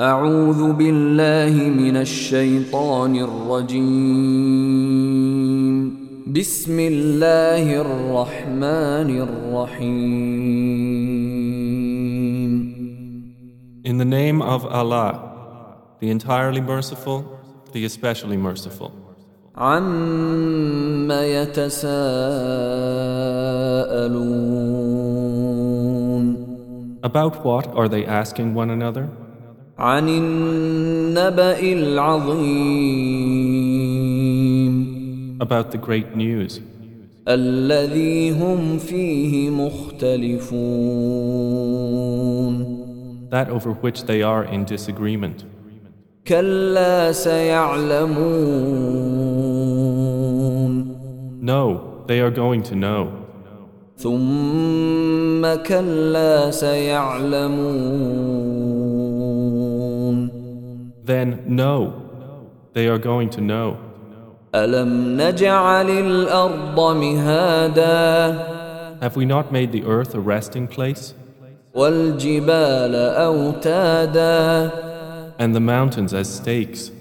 أعوذ بالله من الشيطان الرجيم بسم الله الرحمن الرحيم In the name of Allah, the entirely merciful, the especially merciful. عما يتساءلون About what are they asking one another? عن النبأ العظيم About the great news, الذي هم فيه مختلفون that over which they are in disagreement. كلا سيعلمون No, they are going to know. ثم كلا سيعلمون then know, they are going to know. Have we not made the earth a resting place? And the mountains as stakes.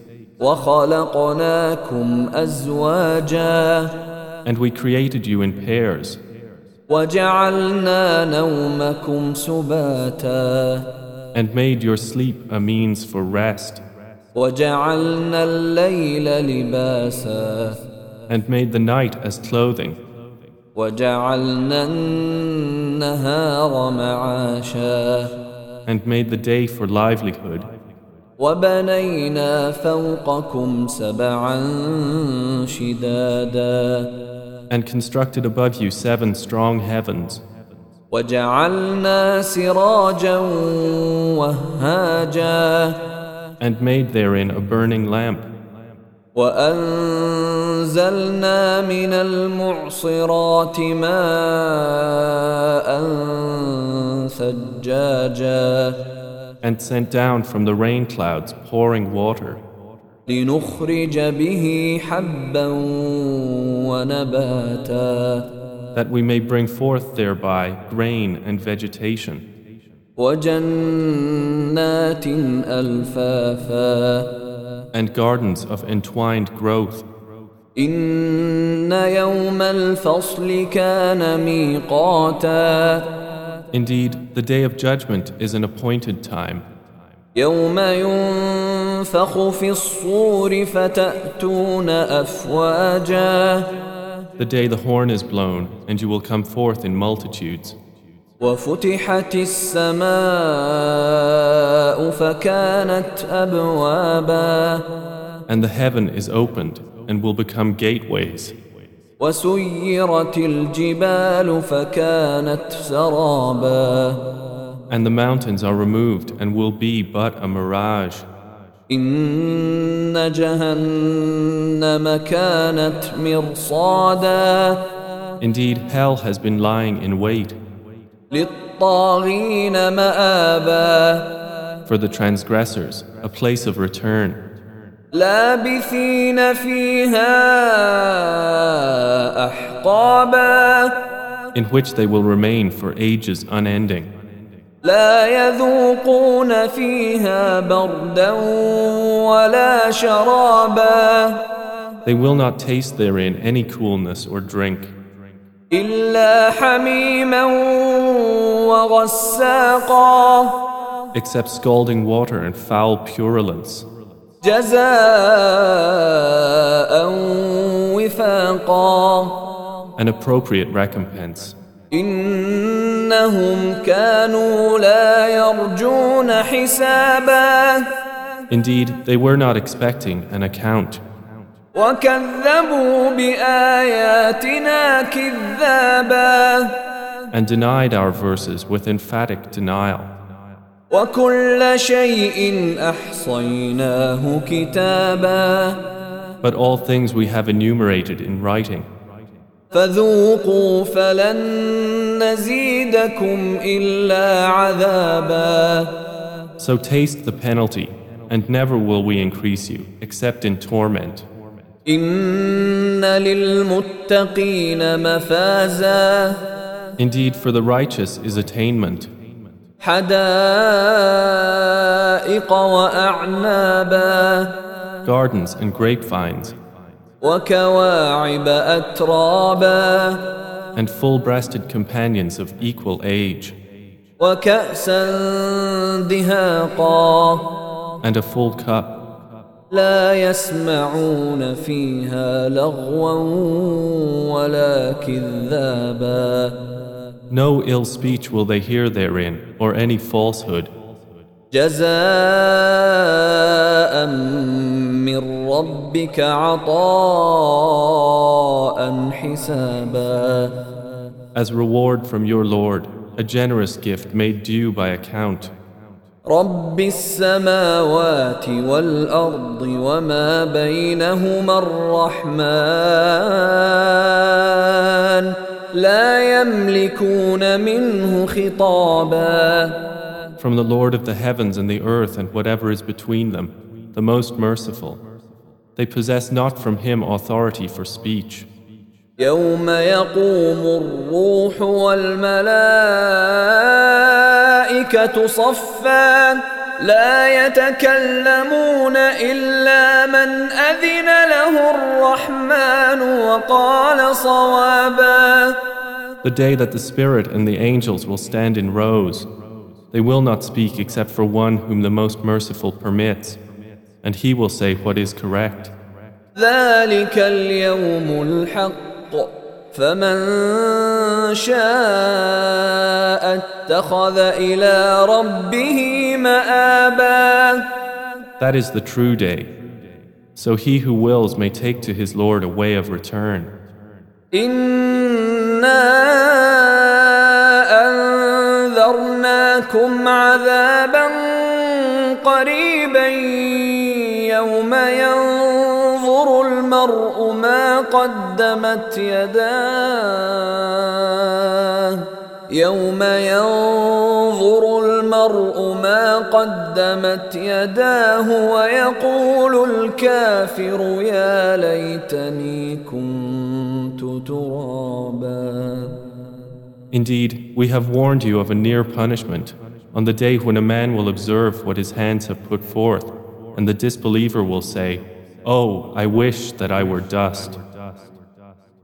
And we created you in pairs. And made your sleep a means for rest. وجعلنا الليل لباسا and made the night as clothing, وجعلنا النهار معاشا and made the day for livelihood, وبنينا فوقكم سبعا شدادا and constructed above you seven strong heavens, وجعلنا سراجا وهاجا and made therein a burning lamp, وأنزلنا من المعصرات ماء ثجاجا and sent down from the rain clouds pouring water, لنخرج به حبا ونباتا that we may bring forth thereby grain and vegetation, وجنات ألفافا and gardens of entwined growth. إن يوم الفصل كان ميقاتا Indeed, the day of judgment is an appointed time, يوم ينفخ في الصور فتأتون أفواجا the day the horn is blown, and you will come forth in multitudes. وفتحت السماء فكانت أبوابا And the heaven is opened and will become gateways, وسيرت الجبال فكانت سرابا and the mountains are removed and will be but a mirage. إن جهنم كانت مرصادا Indeed, hell has been lying in wait للطاغين مآبا for the transgressors, a place of return, لابثين فيها أحقابا in which they will remain for ages unending. لا يذوقون فيها بردا ولا شرابا They will not taste therein any coolness or drink, إلا حميما وغساقا Except scalding water and foul purulence. An appropriate recompense. Indeed, they were not expecting an account. And denied our verses with emphatic denial. But all things we have enumerated in writing. So taste the penalty, and never will we increase you except in torment. Indeed, for the righteous is attainment. Gardens and grapevines. And full breasted companions of equal age. And a full cup. لا يسمعون فيها لغوا ولا كذابا No ill speech will they hear therein, or any falsehood. جزاء من ربك عطاء حسابا As reward from your Lord, a generous gift made due by account. رب السماوات والأرض وما بينهما الرحمن لا يملكون منه خطابا From the Lord of the heavens and the earth and whatever is between them, the most merciful. They possess not from him authority for speech. يوم يقوم الروح والملائكة صفا لا يتكلمون إلا من أذن له الرحمن وقال صوابا The day that the Spirit and the angels will stand in rows, they will not speak except for one whom the most merciful permits, and he will say what is correct. ذلك اليوم الحق فمن شاء اتخذ إلى ربه مآبا That is the true day. So he who wills may take to his Lord a way of return. إنا أنذرناكم عذابا قريبا يوم ينظر المرء ما قدمت يداه يوم ينظر المرء ما قدمت يداه ويقول الكافر يا ليتني كنت ترابا Indeed, we have warned you of a near punishment on the day when a man will observe what his hands have put forth, and the disbeliever will say, Oh, I wish that I were dust.